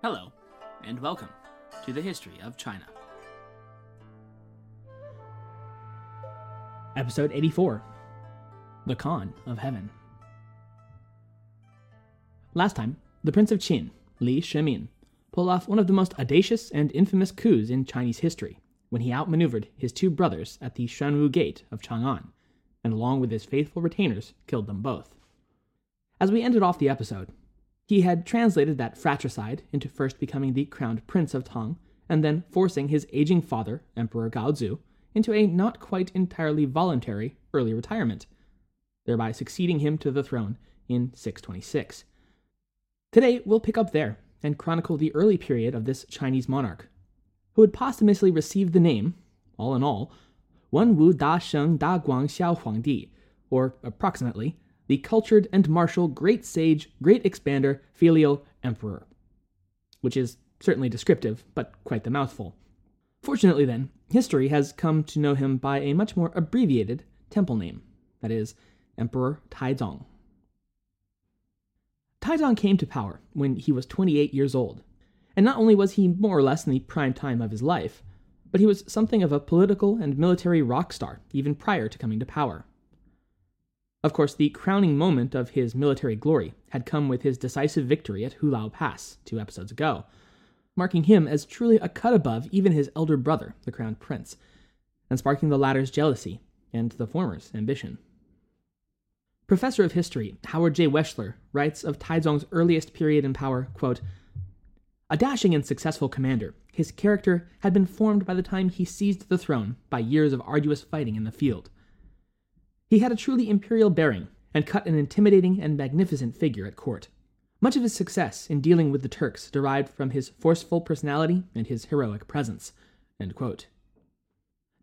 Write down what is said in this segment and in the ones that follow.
Hello, and welcome to the History of China. Episode 84 The Khan of Heaven. Last time, the Prince of Qin, Li Shimin, pulled off one of the most audacious and infamous coups in Chinese history when he outmaneuvered his two brothers at the Xuanwu Gate of Chang'an, and along with his faithful retainers, killed them both. As we ended off the episode, he had translated that fratricide into first becoming the crowned prince of Tang, and then forcing his aging father, Emperor Gaozu, into a not quite entirely voluntary early retirement, thereby succeeding him to the throne in 626. Today, we'll pick up there and chronicle the early period of this Chinese monarch, who would posthumously receive the name, all in all, Wen Wu Da Sheng Da Guang Xiao Huangdi, or approximately the cultured and martial great sage, great expander, filial emperor. Which is certainly descriptive, but quite the mouthful. Fortunately, then, history has come to know him by a much more abbreviated temple name that is, Emperor Taizong. Taizong came to power when he was 28 years old, and not only was he more or less in the prime time of his life, but he was something of a political and military rock star even prior to coming to power. Of course, the crowning moment of his military glory had come with his decisive victory at Hulao Pass two episodes ago, marking him as truly a cut above even his elder brother, the crown prince, and sparking the latter's jealousy and the former's ambition. Professor of history Howard J. Weschler writes of Taizong's earliest period in power, quote, a dashing and successful commander, his character had been formed by the time he seized the throne by years of arduous fighting in the field. He had a truly imperial bearing, and cut an intimidating and magnificent figure at court. Much of his success in dealing with the Turks derived from his forceful personality and his heroic presence.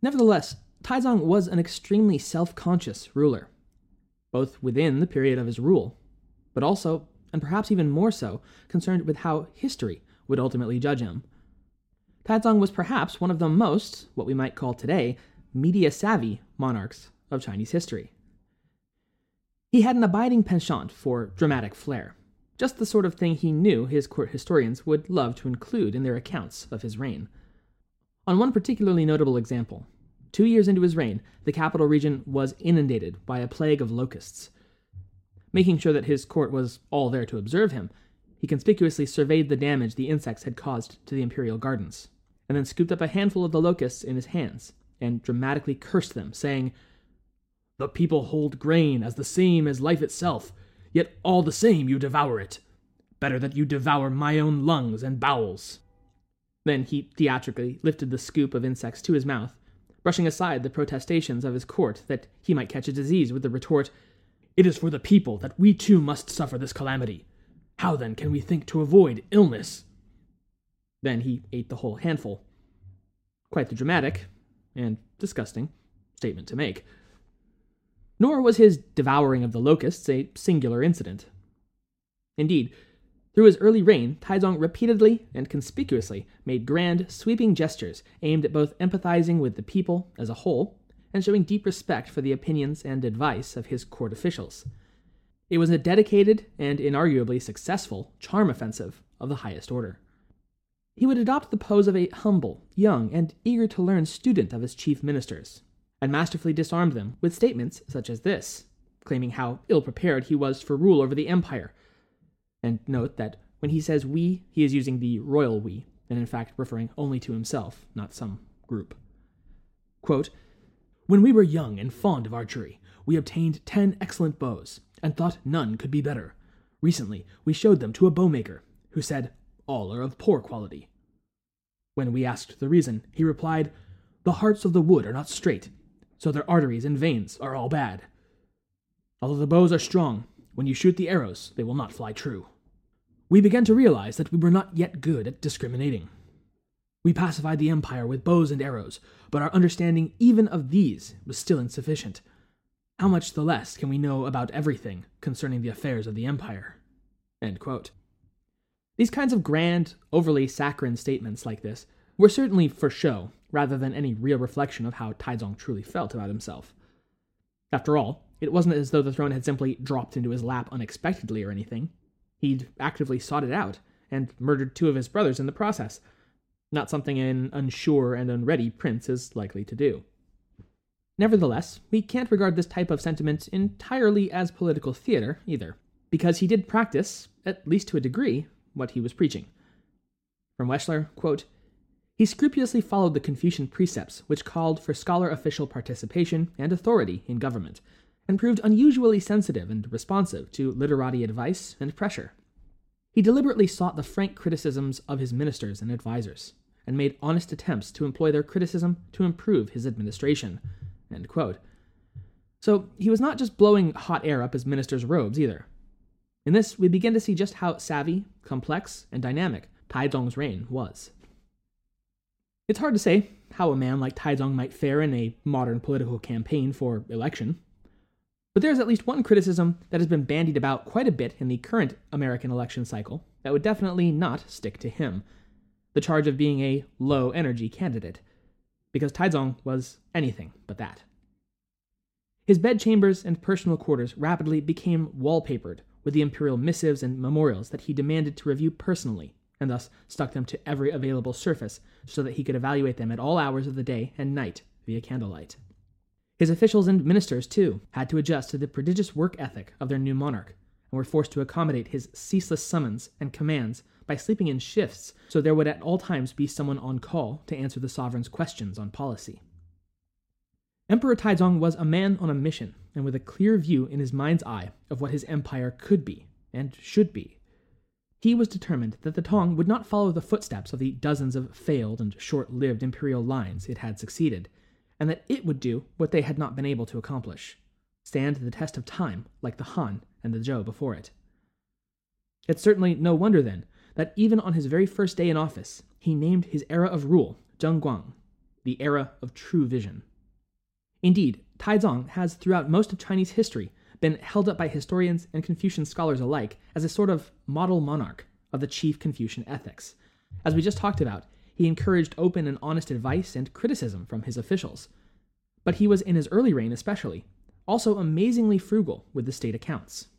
Nevertheless, Taizong was an extremely self conscious ruler, both within the period of his rule, but also, and perhaps even more so, concerned with how history would ultimately judge him. Taizong was perhaps one of the most, what we might call today, media savvy monarchs of Chinese history. He had an abiding penchant for dramatic flair, just the sort of thing he knew his court historians would love to include in their accounts of his reign. On one particularly notable example, two years into his reign, the capital region was inundated by a plague of locusts. Making sure that his court was all there to observe him, he conspicuously surveyed the damage the insects had caused to the imperial gardens, and then scooped up a handful of the locusts in his hands and dramatically cursed them, saying, the people hold grain as the same as life itself, yet all the same you devour it. Better that you devour my own lungs and bowels. Then he theatrically lifted the scoop of insects to his mouth, brushing aside the protestations of his court that he might catch a disease with the retort, It is for the people that we too must suffer this calamity. How then can we think to avoid illness? Then he ate the whole handful. Quite the dramatic, and disgusting, statement to make. Nor was his devouring of the locusts a singular incident. Indeed, through his early reign, Taizong repeatedly and conspicuously made grand, sweeping gestures aimed at both empathizing with the people as a whole and showing deep respect for the opinions and advice of his court officials. It was a dedicated and inarguably successful charm offensive of the highest order. He would adopt the pose of a humble, young, and eager to learn student of his chief ministers, and masterfully disarmed them with statements such as this, claiming how ill prepared he was for rule over the empire. And note that when he says we, he is using the royal we, and in fact referring only to himself, not some group. Quote, when we were young and fond of archery, we obtained ten excellent bows, and thought none could be better. Recently, we showed them to a bowmaker, who said, All are of poor quality. When we asked the reason, he replied, The hearts of the wood are not straight, so their arteries and veins are all bad. Although the bows are strong, when you shoot the arrows, they will not fly true. We began to realize that we were not yet good at discriminating. We pacified the empire with bows and arrows, but our understanding even of these was still insufficient. How much the less can we know about everything concerning the affairs of the empire? These kinds of grand, overly saccharine statements like this were certainly for show, rather than any real reflection of how Taizong truly felt about himself. After all, it wasn't as though the throne had simply dropped into his lap unexpectedly or anything. He'd actively sought it out, and murdered two of his brothers in the process. Not something an unsure and unready prince is likely to do. Nevertheless, we can't regard this type of sentiment entirely as political theater, either, because he did practice, at least to a degree, what he was preaching. From Weschler, quote, he scrupulously followed the Confucian precepts, which called for scholar official participation and authority in government, and proved unusually sensitive and responsive to literati advice and pressure. He deliberately sought the frank criticisms of his ministers and advisers, and made honest attempts to employ their criticism to improve his administration. So he was not just blowing hot air up his ministers' robes either. In this, we begin to see just how savvy, complex, and dynamic Taizong's reign was. It's hard to say how a man like Taizong might fare in a modern political campaign for election. But there's at least one criticism that has been bandied about quite a bit in the current American election cycle that would definitely not stick to him the charge of being a low energy candidate, because Taizong was anything but that. His bedchambers and personal quarters rapidly became wallpapered with the imperial missives and memorials that he demanded to review personally, and thus stuck them to every available surface so that he could evaluate them at all hours of the day and night via candlelight. His officials and ministers, too, had to adjust to the prodigious work ethic of their new monarch, and were forced to accommodate his ceaseless summons and commands by sleeping in shifts so there would at all times be someone on call to answer the sovereign's questions on policy. Emperor Taizong was a man on a mission, and with a clear view in his mind's eye of what his empire could be and should be. He was determined that the Tang would not follow the footsteps of the dozens of failed and short lived imperial lines it had succeeded, and that it would do what they had not been able to accomplish stand the test of time like the Han and the Zhou before it. It's certainly no wonder, then, that even on his very first day in office, he named his era of rule Zhenguan, the era of true vision. Indeed, Taizong has throughout most of Chinese history been held up by historians and Confucian scholars alike as a sort of model monarch of the chief Confucian ethics. As we just talked about, he encouraged open and honest advice and criticism from his officials. But he was, in his early reign especially, also amazingly frugal with the state accounts.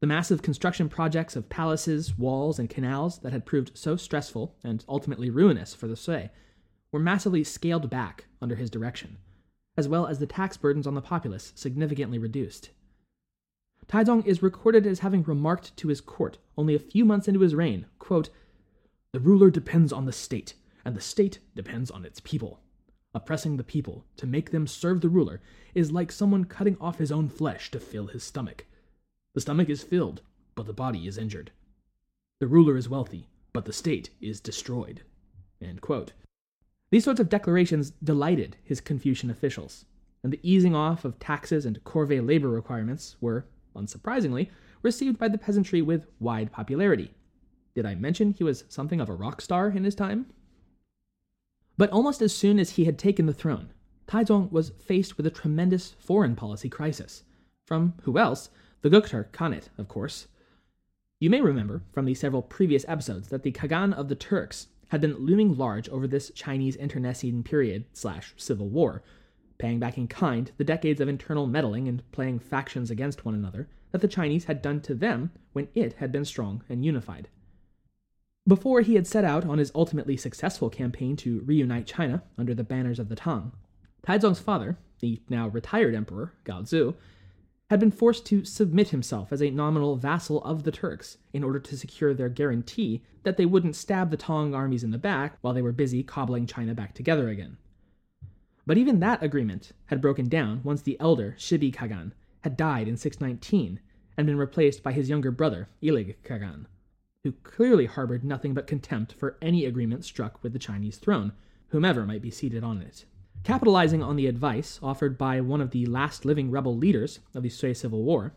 The massive construction projects of palaces, walls, and canals that had proved so stressful and ultimately ruinous for the Sui were massively scaled back under his direction, as well as the tax burdens on the populace significantly reduced. Taizong is recorded as having remarked to his court only a few months into his reign, quote, the ruler depends on the state, and the state depends on its people. Oppressing the people to make them serve the ruler is like someone cutting off his own flesh to fill his stomach. The stomach is filled, but the body is injured. The ruler is wealthy, but the state is destroyed. These sorts of declarations delighted his Confucian officials, and the easing off of taxes and corvée labor requirements were, unsurprisingly, received by the peasantry with wide popularity. Did I mention he was something of a rock star in his time? But almost as soon as he had taken the throne, Taizong was faced with a tremendous foreign policy crisis. From who else? The Gokturk Khanate, of course. You may remember from the several previous episodes that the Khagan of the Turks had been looming large over this Chinese internecine period slash civil war, paying back in kind the decades of internal meddling and playing factions against one another that the Chinese had done to them when it had been strong and unified. Before he had set out on his ultimately successful campaign to reunite China under the banners of the Tang, Taizong's father, the now retired emperor, Gaozu, had been forced to submit himself as a nominal vassal of the Turks in order to secure their guarantee that they wouldn't stab the Tang armies in the back while they were busy cobbling China back together again. But even that agreement had broken down once the elder Shibi Khagan had died in 619 and been replaced by his younger brother, Ilig Khagan who clearly harbored nothing but contempt for any agreement struck with the Chinese throne, whomever might be seated on it. Capitalizing on the advice offered by one of the last living rebel leaders of the Sui Civil War,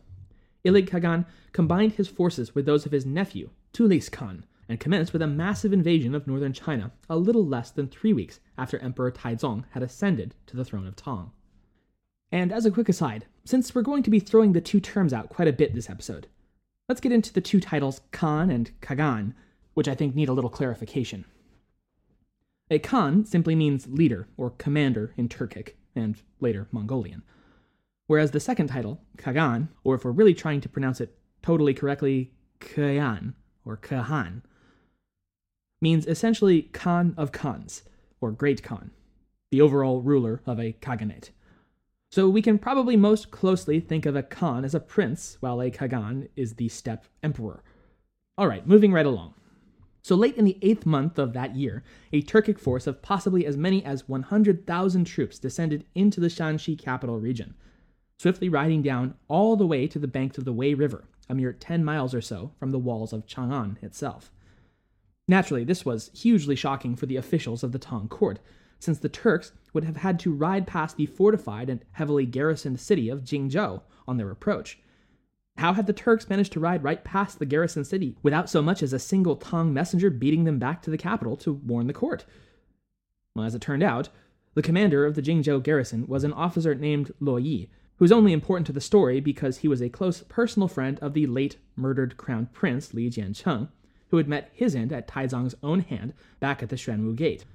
Ilig Kagan combined his forces with those of his nephew, Tölis Khan, and commenced with a massive invasion of northern China a little less than three weeks after Emperor Taizong had ascended to the throne of Tang. And as a quick aside, since we're going to be throwing the two terms out quite a bit this episode, let's get into the two titles Khan and Kagan, which I think need a little clarification. A Khan simply means leader or commander in Turkic and later Mongolian, whereas the second title, Kagan, or if we're really trying to pronounce it totally correctly, Kayan or Kahan, means essentially Khan of Khans, or Great Khan, the overall ruler of a Khaganate. So we can probably most closely think of a Khan as a prince, while a Kagan is the steppe emperor. All right, moving right along. So late in the eighth month of that year, a Turkic force of possibly as many as 100,000 troops descended into the Shanxi capital region, swiftly riding down all the way to the banks of the Wei River, a mere 10 miles or so from the walls of Chang'an itself. Naturally, this was hugely shocking for the officials of the Tang court, since the Turks would have had to ride past the fortified and heavily garrisoned city of Jingzhou on their approach, how had the Turks managed to ride right past the garrison city without so much as a single Tang messenger beating them back to the capital to warn the court? Well, as it turned out, the commander of the Jingzhou garrison was an officer named Luo Yi, who is only important to the story because he was a close personal friend of the late murdered crown prince Li Jiancheng, who had met his end at Taizong's own hand back at the Xuanwu Gate.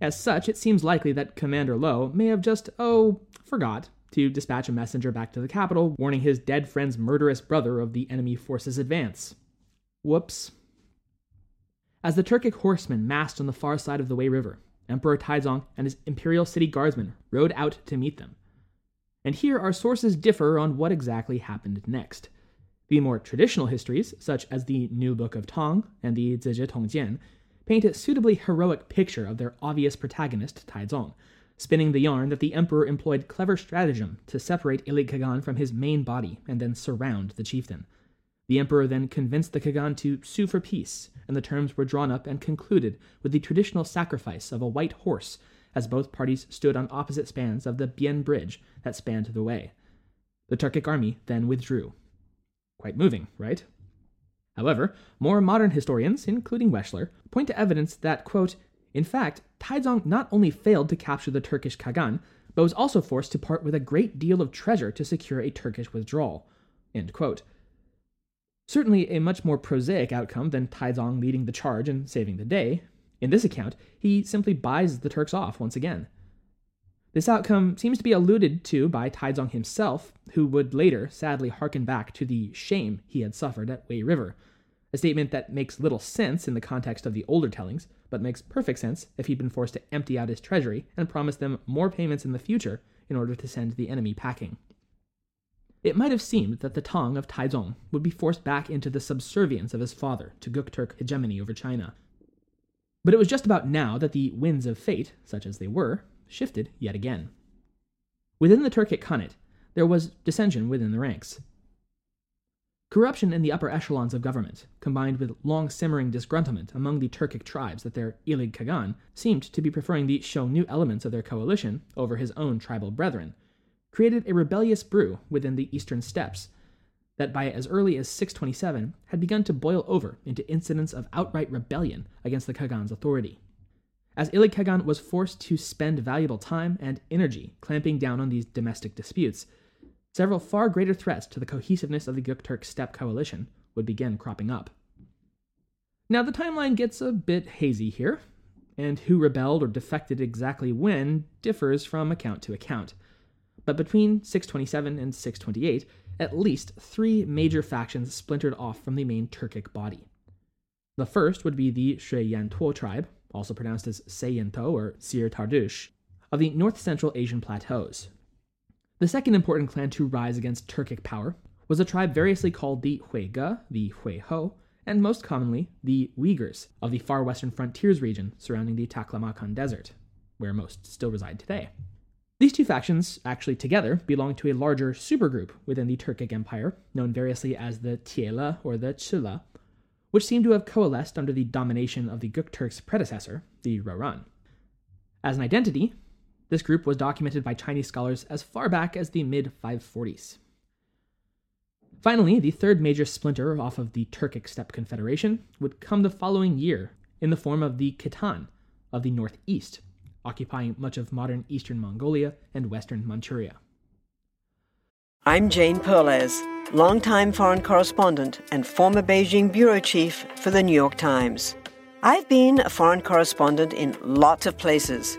As such, it seems likely that Commander Luo may have just, oh, forgot to dispatch a messenger back to the capital, warning his dead friend's murderous brother of the enemy force's advance. Whoops. As the Turkic horsemen massed on the far side of the Wei River, Emperor Taizong and his imperial city guardsmen rode out to meet them. And here our sources differ on what exactly happened next. The more traditional histories, such as the New Book of Tang and the Zizhi Tongjian, paint a suitably heroic picture of their obvious protagonist, Taizong, spinning the yarn that the emperor employed clever stratagem to separate Ilig Kagan from his main body and then surround the chieftain. The emperor then convinced the Kagan to sue for peace, and the terms were drawn up and concluded with the traditional sacrifice of a white horse as both parties stood on opposite spans of the Bian Bridge that spanned the Wei. The Turkic army then withdrew. Quite moving, right? However, more modern historians, including Weschler, point to evidence that, quote, in fact, Taizong not only failed to capture the Turkish Kagan, but was also forced to part with a great deal of treasure to secure a Turkish withdrawal. Certainly a much more prosaic outcome than Taizong leading the charge and saving the day. In this account, he simply buys the Turks off once again. This outcome seems to be alluded to by Taizong himself, who would later sadly hearken back to the shame he had suffered at Wei River, a statement that makes little sense in the context of the older tellings, but makes perfect sense if he'd been forced to empty out his treasury and promise them more payments in the future in order to send the enemy packing. It might have seemed that the Tang of Taizong would be forced back into the subservience of his father to Gokturk hegemony over China. But it was just about now that the winds of fate, such as they were, shifted yet again. Within the Turkic Khanate, there was dissension within the ranks. Corruption in the upper echelons of government, combined with long simmering disgruntlement among the Turkic tribes that their Ilig Kagan seemed to be preferring the Xiongnu elements of their coalition over his own tribal brethren, created a rebellious brew within the eastern steppes that by as early as 627 had begun to boil over into incidents of outright rebellion against the Kagan's authority. As Ilig Kagan was forced to spend valuable time and energy clamping down on these domestic disputes, several far greater threats to the cohesiveness of the Gokturk steppe coalition would begin cropping up. Now, the timeline gets a bit hazy here, and who rebelled or defected exactly when differs from account to account. But between 627 and 628, at least three major factions splintered off from the main Turkic body. The first would be the Xueyantuo tribe, also pronounced as Se-Yento or Syr-Tardush, of the north central Asian plateaus, the second important clan to rise against Turkic power was a tribe variously called the Huige, the Hui-ho, and most commonly the Uyghurs of the far western frontiers region surrounding the Taklamakan Desert, where most still reside today. These two factions, actually together, belong to a larger supergroup within the Turkic Empire, known variously as the Tiele or the Chila, which seem to have coalesced under the domination of the Gokturk's predecessor, the Rouran. As an identity, this group was documented by Chinese scholars as far back as the mid 540s. Finally, the third major splinter off of the Turkic Steppe Confederation would come the following year in the form of the Khitan of the northeast, occupying much of modern eastern Mongolia and western Manchuria. I'm Jane Perlez, longtime foreign correspondent and former Beijing bureau chief for the New York Times. I've been a foreign correspondent in lots of places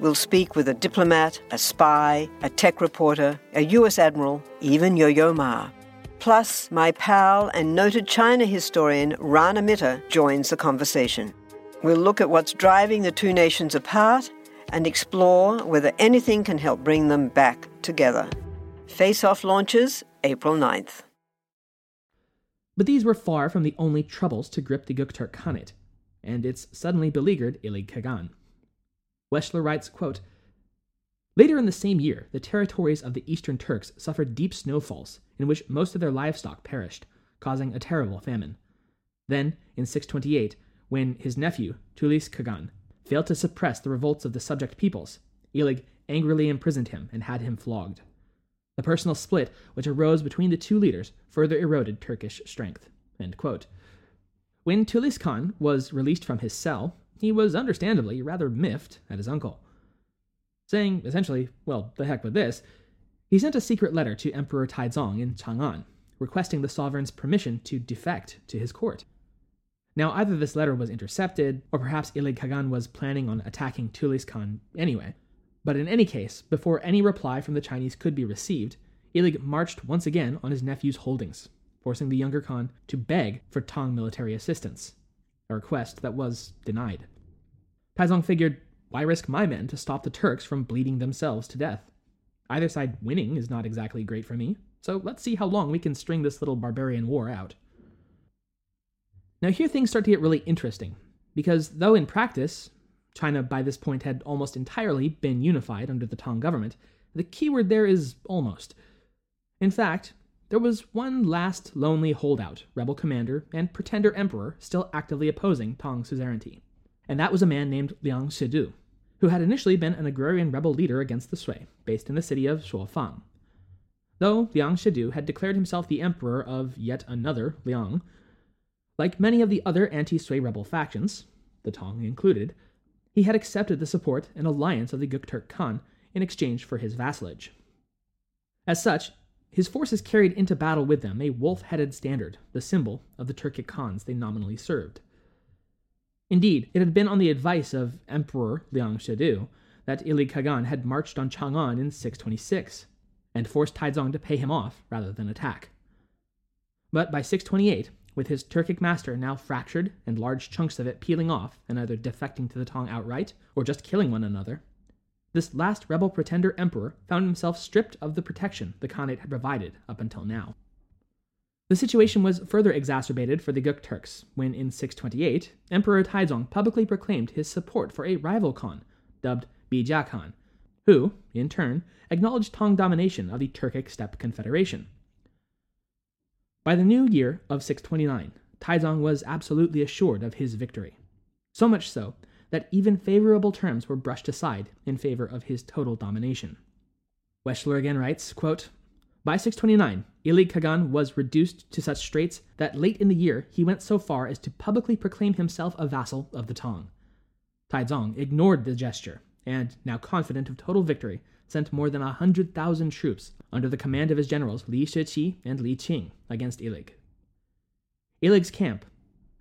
We'll speak with a diplomat, a spy, a tech reporter, a US admiral, even Yo Yo Ma. Plus, my pal and noted China historian Rana Mitter joins the conversation. We'll look at what's driving the two nations apart and explore whether anything can help bring them back together. Face Off launches April 9th. But these were far from the only troubles to grip the Gokturk Khanate and its suddenly beleaguered Ilig Kagan. Weschler writes, quote, Later in the same year, the territories of the Eastern Turks suffered deep snowfalls, in which most of their livestock perished, causing a terrible famine. Then, in 628, when his nephew, Tölis Kagan, failed to suppress the revolts of the subject peoples, Ilig angrily imprisoned him and had him flogged. The personal split which arose between the two leaders further eroded Turkish strength. When Tölis Khan was released from his cell, he was understandably rather miffed at his uncle saying essentially, well, the heck with this, he sent a secret letter to Emperor Taizong in Chang'an, requesting the sovereign's permission to defect to his court. Now, either this letter was intercepted, or perhaps Ilig Kagan was planning on attacking Tölis Khan anyway. But in any case, before any reply from the Chinese could be received, Ilig marched once again on his nephew's holdings, forcing the younger Khan to beg for Tang military assistance, a request that was denied. Taizong figured why risk my men to stop the Turks from bleeding themselves to death? Either side winning is not exactly great for me, so let's see how long we can string this little barbarian war out. Now, here things start to get really interesting, because though in practice, China by this point had almost entirely been unified under the Tang government, the keyword there is almost. In fact, there was one last lonely holdout, rebel commander, and pretender emperor still actively opposing Tang suzerainty, and that was a man named Liang Shidu who had initially been an agrarian rebel leader against the Sui, based in the city of Shuofang. Though Liang Shidu had declared himself the emperor of yet another Liang, like many of the other anti Sui rebel factions, the Tang included, he had accepted the support and alliance of the Gokturk Khan in exchange for his vassalage. As such, his forces carried into battle with them a wolf headed standard, the symbol of the Turkic Khans they nominally served. Indeed, it had been on the advice of Emperor Liang Shidu that Ilig Kagan had marched on Chang'an in 626 and forced Taizong to pay him off rather than attack. But by 628, with his Turkic master now fractured and large chunks of it peeling off and either defecting to the Tang outright or just killing one another, this last rebel pretender emperor found himself stripped of the protection the Khanate had provided up until now. The situation was further exacerbated for the Gokturks when, in 628, Emperor Taizong publicly proclaimed his support for a rival Khan, dubbed Bija Khan, who, in turn, acknowledged Tang domination of the Turkic Steppe Confederation. By the new year of 629, Taizong was absolutely assured of his victory. So much so that even favorable terms were brushed aside in favor of his total domination. Weschler again writes, quote, by 629, Ilig Kagan was reduced to such straits that late in the year he went so far as to publicly proclaim himself a vassal of the Tang. Taizong ignored the gesture, and, now confident of total victory, sent more than a hundred thousand troops under the command of his generals Li Shiji and Li Jing against Ilig. Ilig's camp,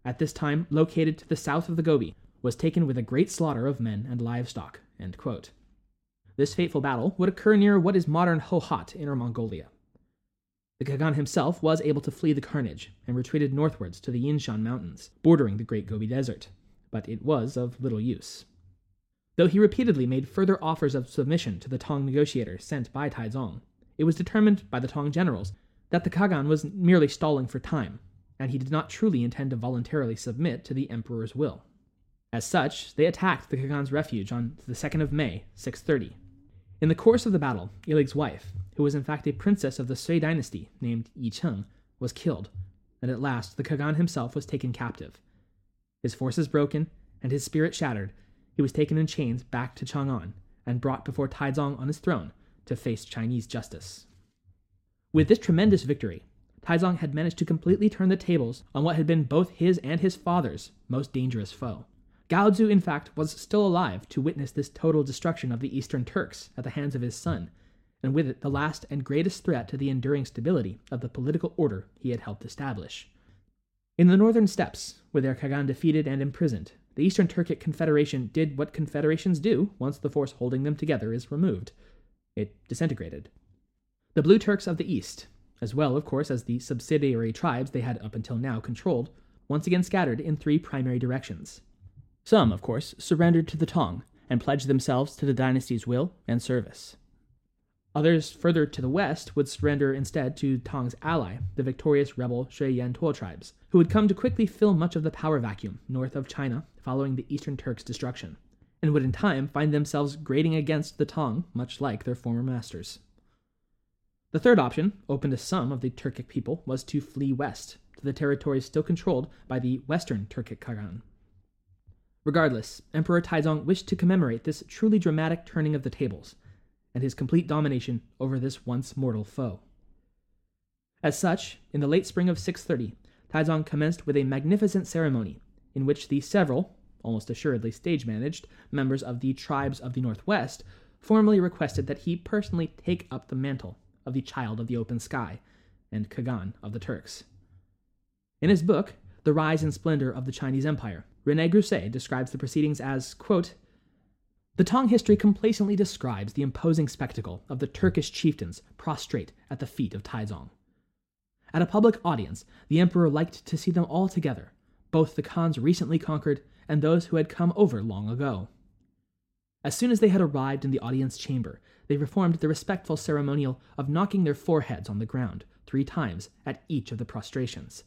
at this time located to the south of the Gobi, was taken with a great slaughter of men and livestock. This fateful battle would occur near what is modern Hohhot, Inner Mongolia. The Kagan himself was able to flee the carnage and retreated northwards to the Yinshan Mountains, bordering the Great Gobi Desert, but it was of little use. Though he repeatedly made further offers of submission to the Tang negotiators sent by Taizong, it was determined by the Tang generals that the Kagan was merely stalling for time, and he did not truly intend to voluntarily submit to the emperor's will. As such, they attacked the Kagan's refuge on the 2nd of May, 630. In the course of the battle, Ilig's wife, who was in fact a princess of the Sui dynasty named Yi Cheng, was killed, and at last the Kagan himself was taken captive. His forces broken, and his spirit shattered, he was taken in chains back to Chang'an and brought before Taizong on his throne to face Chinese justice. With this tremendous victory, Taizong had managed to completely turn the tables on what had been both his and his father's most dangerous foe. Gaozu, in fact, was still alive to witness this total destruction of the Eastern Turks at the hands of his son, and with it the last and greatest threat to the enduring stability of the political order he had helped establish. In the northern steppes, with their Kagan defeated and imprisoned, the Eastern Turkic Confederation did what confederations do once the force holding them together is removed it disintegrated. The Blue Turks of the East, as well, of course, as the subsidiary tribes they had up until now controlled, once again scattered in three primary directions. Some, of course, surrendered to the Tang and pledged themselves to the dynasty's will and service. Others further to the west would surrender instead to Tang's ally, the victorious rebel Xueyantuo tribes, who would come to quickly fill much of the power vacuum north of China following the Eastern Turks' destruction, and would in time find themselves grating against the Tang, much like their former masters. The third option, open to some of the Turkic people, was to flee west, to the territories still controlled by the Western Turkic Kagan. Regardless, Emperor Taizong wished to commemorate this truly dramatic turning of the tables, and his complete domination over this once mortal foe. As such, in the late spring of 630, Taizong commenced with a magnificent ceremony in which the several, almost assuredly stage managed, members of the tribes of the Northwest formally requested that he personally take up the mantle of the Child of the Open Sky and Kagan of the Turks. In his book, The Rise and Splendor of the Chinese Empire, Rene Grousset describes the proceedings as, quote, the Tang history complacently describes the imposing spectacle of the Turkish chieftains prostrate at the feet of Taizong. At a public audience, the emperor liked to see them all together, both the Khans recently conquered and those who had come over long ago. As soon as they had arrived in the audience chamber, they performed the respectful ceremonial of knocking their foreheads on the ground three times at each of the prostrations.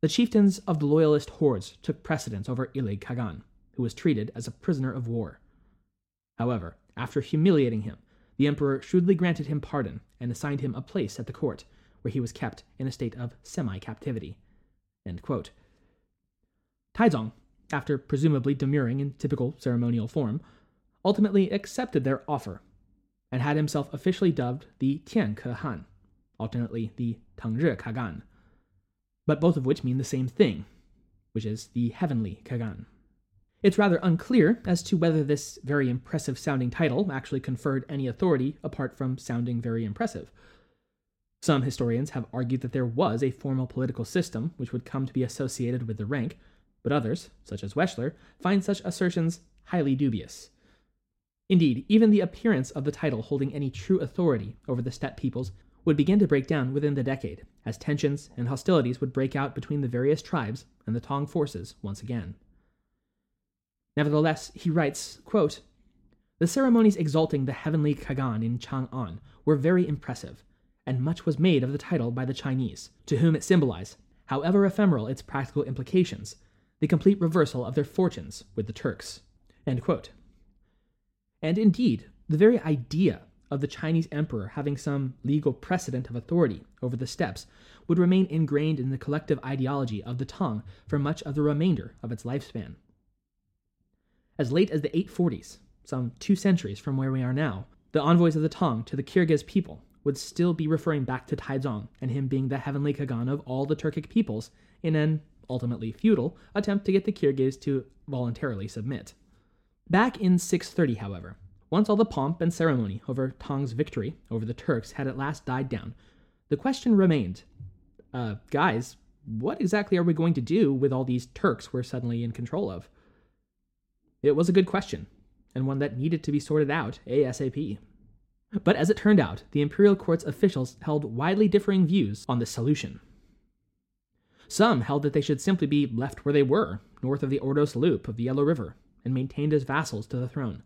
The chieftains of the loyalist hordes took precedence over Ilig Kagan, who was treated as a prisoner of war. However, after humiliating him, the emperor shrewdly granted him pardon and assigned him a place at the court, where he was kept in a state of semi captivity. Taizong, after presumably demurring in typical ceremonial form, ultimately accepted their offer and had himself officially dubbed the Tian Ke Han, alternately the Tangzhe Kagan, but both of which mean the same thing, which is the Heavenly Kagan. It's rather unclear as to whether this very impressive sounding title actually conferred any authority apart from sounding very impressive. Some historians have argued that there was a formal political system which would come to be associated with the rank, but others, such as Weschler, find such assertions highly dubious. Indeed, even the appearance of the title holding any true authority over the steppe peoples would begin to break down within the decade, as tensions and hostilities would break out between the various tribes and the Tang forces once again. Nevertheless, he writes, quote, The ceremonies exalting the heavenly Kagan in Chang'an were very impressive, and much was made of the title by the Chinese, to whom it symbolized, however ephemeral its practical implications, the complete reversal of their fortunes with the Turks. And indeed, the very idea of the Chinese emperor having some legal precedent of authority over the steppes would remain ingrained in the collective ideology of the Tang for much of the remainder of its lifespan. As late as the 840s, some two centuries from where we are now, the envoys of the Tang to the Kyrgyz people would still be referring back to Taizong and him being the heavenly Kagan of all the Turkic peoples in an ultimately futile attempt to get the Kyrgyz to voluntarily submit. Back in 630, however, once all the pomp and ceremony over Tang's victory over the Turks had at last died down, the question remained uh, guys, what exactly are we going to do with all these Turks we're suddenly in control of? It was a good question, and one that needed to be sorted out ASAP. But as it turned out, the imperial court's officials held widely differing views on the solution. Some held that they should simply be left where they were, north of the Ordos Loop of the Yellow River, and maintained as vassals to the throne.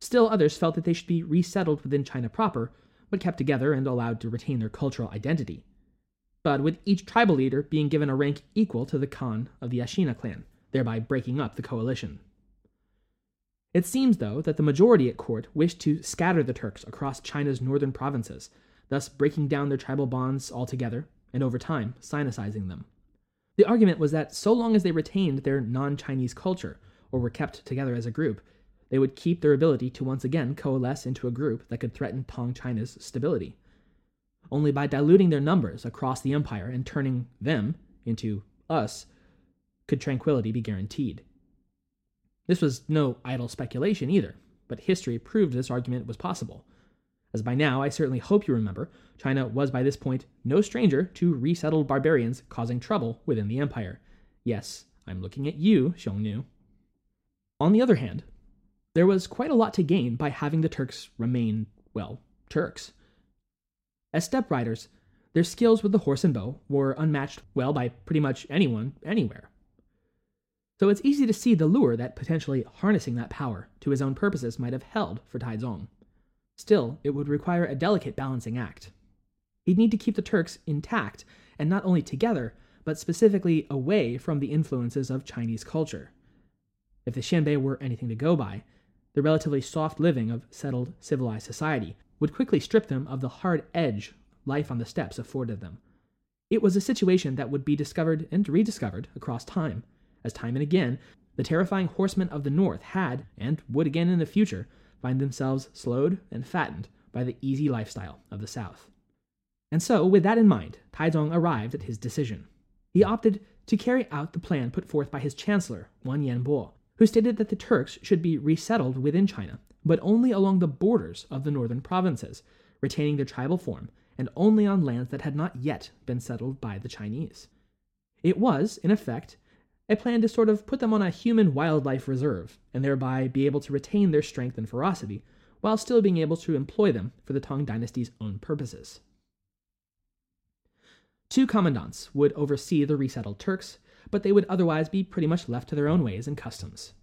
Still, others felt that they should be resettled within China proper, but kept together and allowed to retain their cultural identity. But with each tribal leader being given a rank equal to the Khan of the Ashina clan, thereby breaking up the coalition. It seems, though, that the majority at court wished to scatter the Turks across China's northern provinces, thus breaking down their tribal bonds altogether, and over time, sinicizing them. The argument was that so long as they retained their non Chinese culture, or were kept together as a group, they would keep their ability to once again coalesce into a group that could threaten Tang China's stability. Only by diluting their numbers across the empire and turning them into us could tranquility be guaranteed. This was no idle speculation either, but history proved this argument was possible. As by now I certainly hope you remember, China was by this point no stranger to resettled barbarians causing trouble within the empire. Yes, I'm looking at you, Xiongnu. On the other hand, there was quite a lot to gain by having the Turks remain, well, Turks. As steppe riders, their skills with the horse and bow were unmatched well by pretty much anyone, anywhere. So it's easy to see the lure that potentially harnessing that power to his own purposes might have held for Taizong. Still, it would require a delicate balancing act. He'd need to keep the Turks intact, and not only together, but specifically away from the influences of Chinese culture. If the Xianbei were anything to go by, the relatively soft living of settled, civilized society would quickly strip them of the hard edge life on the steppes afforded them. It was a situation that would be discovered and rediscovered across time, as time and again the terrifying horsemen of the north had, and would again in the future, find themselves slowed and fattened by the easy lifestyle of the south. And so, with that in mind, Taizong arrived at his decision. He opted to carry out the plan put forth by his chancellor, 完 Yanbo, who stated that the Turks should be resettled within China, but only along the borders of the northern provinces, retaining their tribal form, and only on lands that had not yet been settled by the Chinese. It was, in effect, a plan to sort of put them on a human wildlife reserve, and thereby be able to retain their strength and ferocity, while still being able to employ them for the Tang dynasty's own purposes. Two commandants would oversee the resettled Turks, but they would otherwise be pretty much left to their own ways and customs.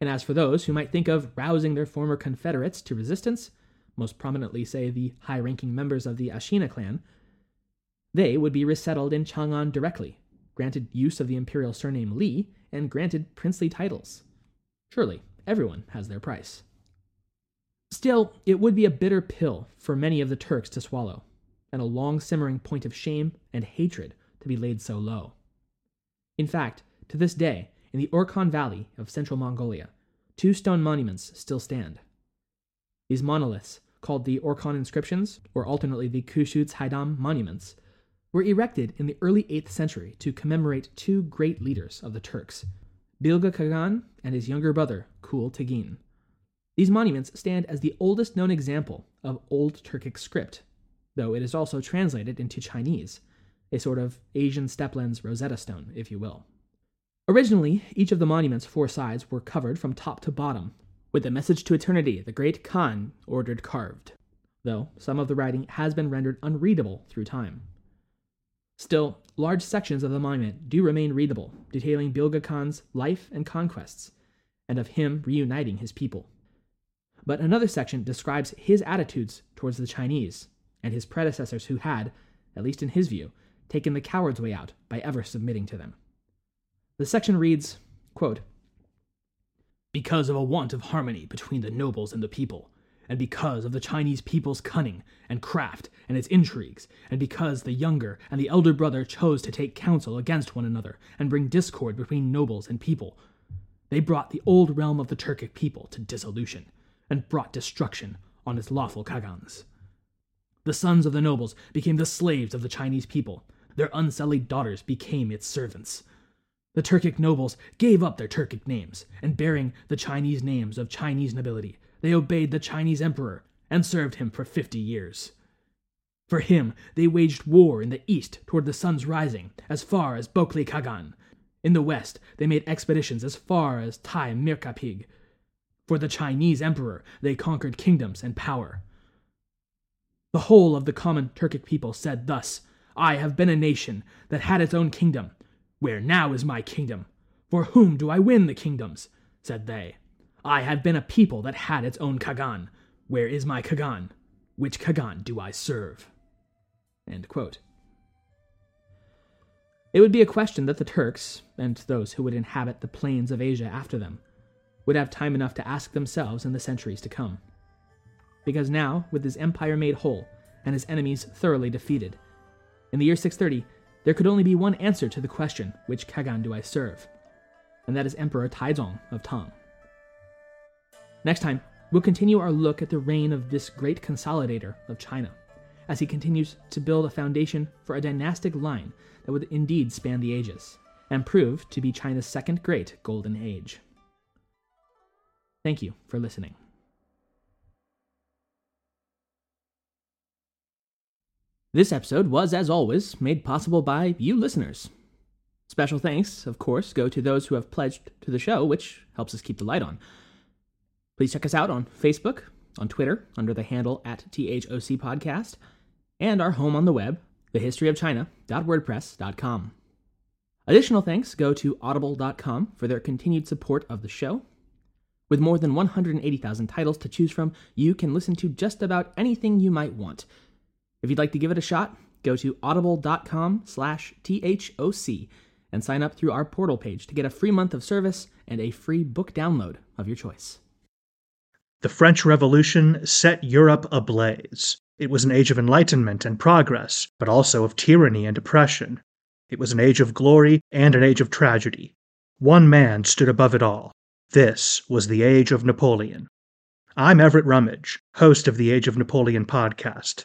And as for those who might think of rousing their former confederates to resistance, most prominently, say, the high ranking members of the Ashina clan, they would be resettled in Chang'an directly, granted use of the imperial surname Li, and granted princely titles. Surely, everyone has their price. Still, it would be a bitter pill for many of the Turks to swallow, and a long simmering point of shame and hatred to be laid so low. In fact, to this day, in the Orkhon Valley of central Mongolia, two stone monuments still stand. These monoliths, called the Orkhon inscriptions, or alternately the Khoshoo Tsaidam monuments, were erected in the early 8th century to commemorate two great leaders of the Turks, Bilge Kağan and his younger brother, Kul Tegin. These monuments stand as the oldest known example of Old Turkic script, though it is also translated into Chinese, a sort of Asian steplands Rosetta Stone, if you will. Originally, each of the monument's four sides were covered from top to bottom with the message to eternity the great Khan ordered carved, though some of the writing has been rendered unreadable through time. Still, large sections of the monument do remain readable, detailing Bilge Khan's life and conquests, and of him reuniting his people. But another section describes his attitudes towards the Chinese and his predecessors who had, at least in his view, taken the coward's way out by ever submitting to them. The section reads quote, Because of a want of harmony between the nobles and the people, and because of the Chinese people's cunning and craft and its intrigues, and because the younger and the elder brother chose to take counsel against one another and bring discord between nobles and people, they brought the old realm of the Turkic people to dissolution, and brought destruction on its lawful Khagans. The sons of the nobles became the slaves of the Chinese people, their unsullied daughters became its servants. The Turkic nobles gave up their Turkic names, and bearing the Chinese names of Chinese nobility, they obeyed the Chinese emperor and served him for fifty years. For him, they waged war in the east toward the sun's rising, as far as Bokli Khagan. In the west, they made expeditions as far as Temir Kapig. For the Chinese emperor, they conquered kingdoms and power. The whole of the common Turkic people said thus I have been a nation that had its own kingdom. Where now is my kingdom? For whom do I win the kingdoms? said they. I have been a people that had its own Kagan. Where is my Kagan? Which Kagan do I serve? It would be a question that the Turks, and those who would inhabit the plains of Asia after them, would have time enough to ask themselves in the centuries to come. Because now, with his empire made whole, and his enemies thoroughly defeated, in the year 630, there could only be one answer to the question, which Khagan do I serve? And that is Emperor Taizong of Tang. Next time, we'll continue our look at the reign of this great consolidator of China, as he continues to build a foundation for a dynastic line that would indeed span the ages, and prove to be China's second great golden age. Thank you for listening. This episode was, as always, made possible by you listeners. Special thanks, of course, go to those who have pledged to the show, which helps us keep the light on. Please check us out on Facebook, on Twitter, under the handle at THOC Podcast, and our home on the web, thehistoryofchina.wordpress.com. Additional thanks go to audible.com for their continued support of the show. With more than 180,000 titles to choose from, you can listen to just about anything you might want – if you'd like to give it a shot, go to audible.com slash THOC and sign up through our portal page to get a free month of service and a free book download of your choice. The French Revolution set Europe ablaze. It was an age of enlightenment and progress, but also of tyranny and oppression. It was an age of glory and an age of tragedy. One man stood above it all. This was the age of Napoleon. I'm Everett Rummage, host of the Age of Napoleon podcast.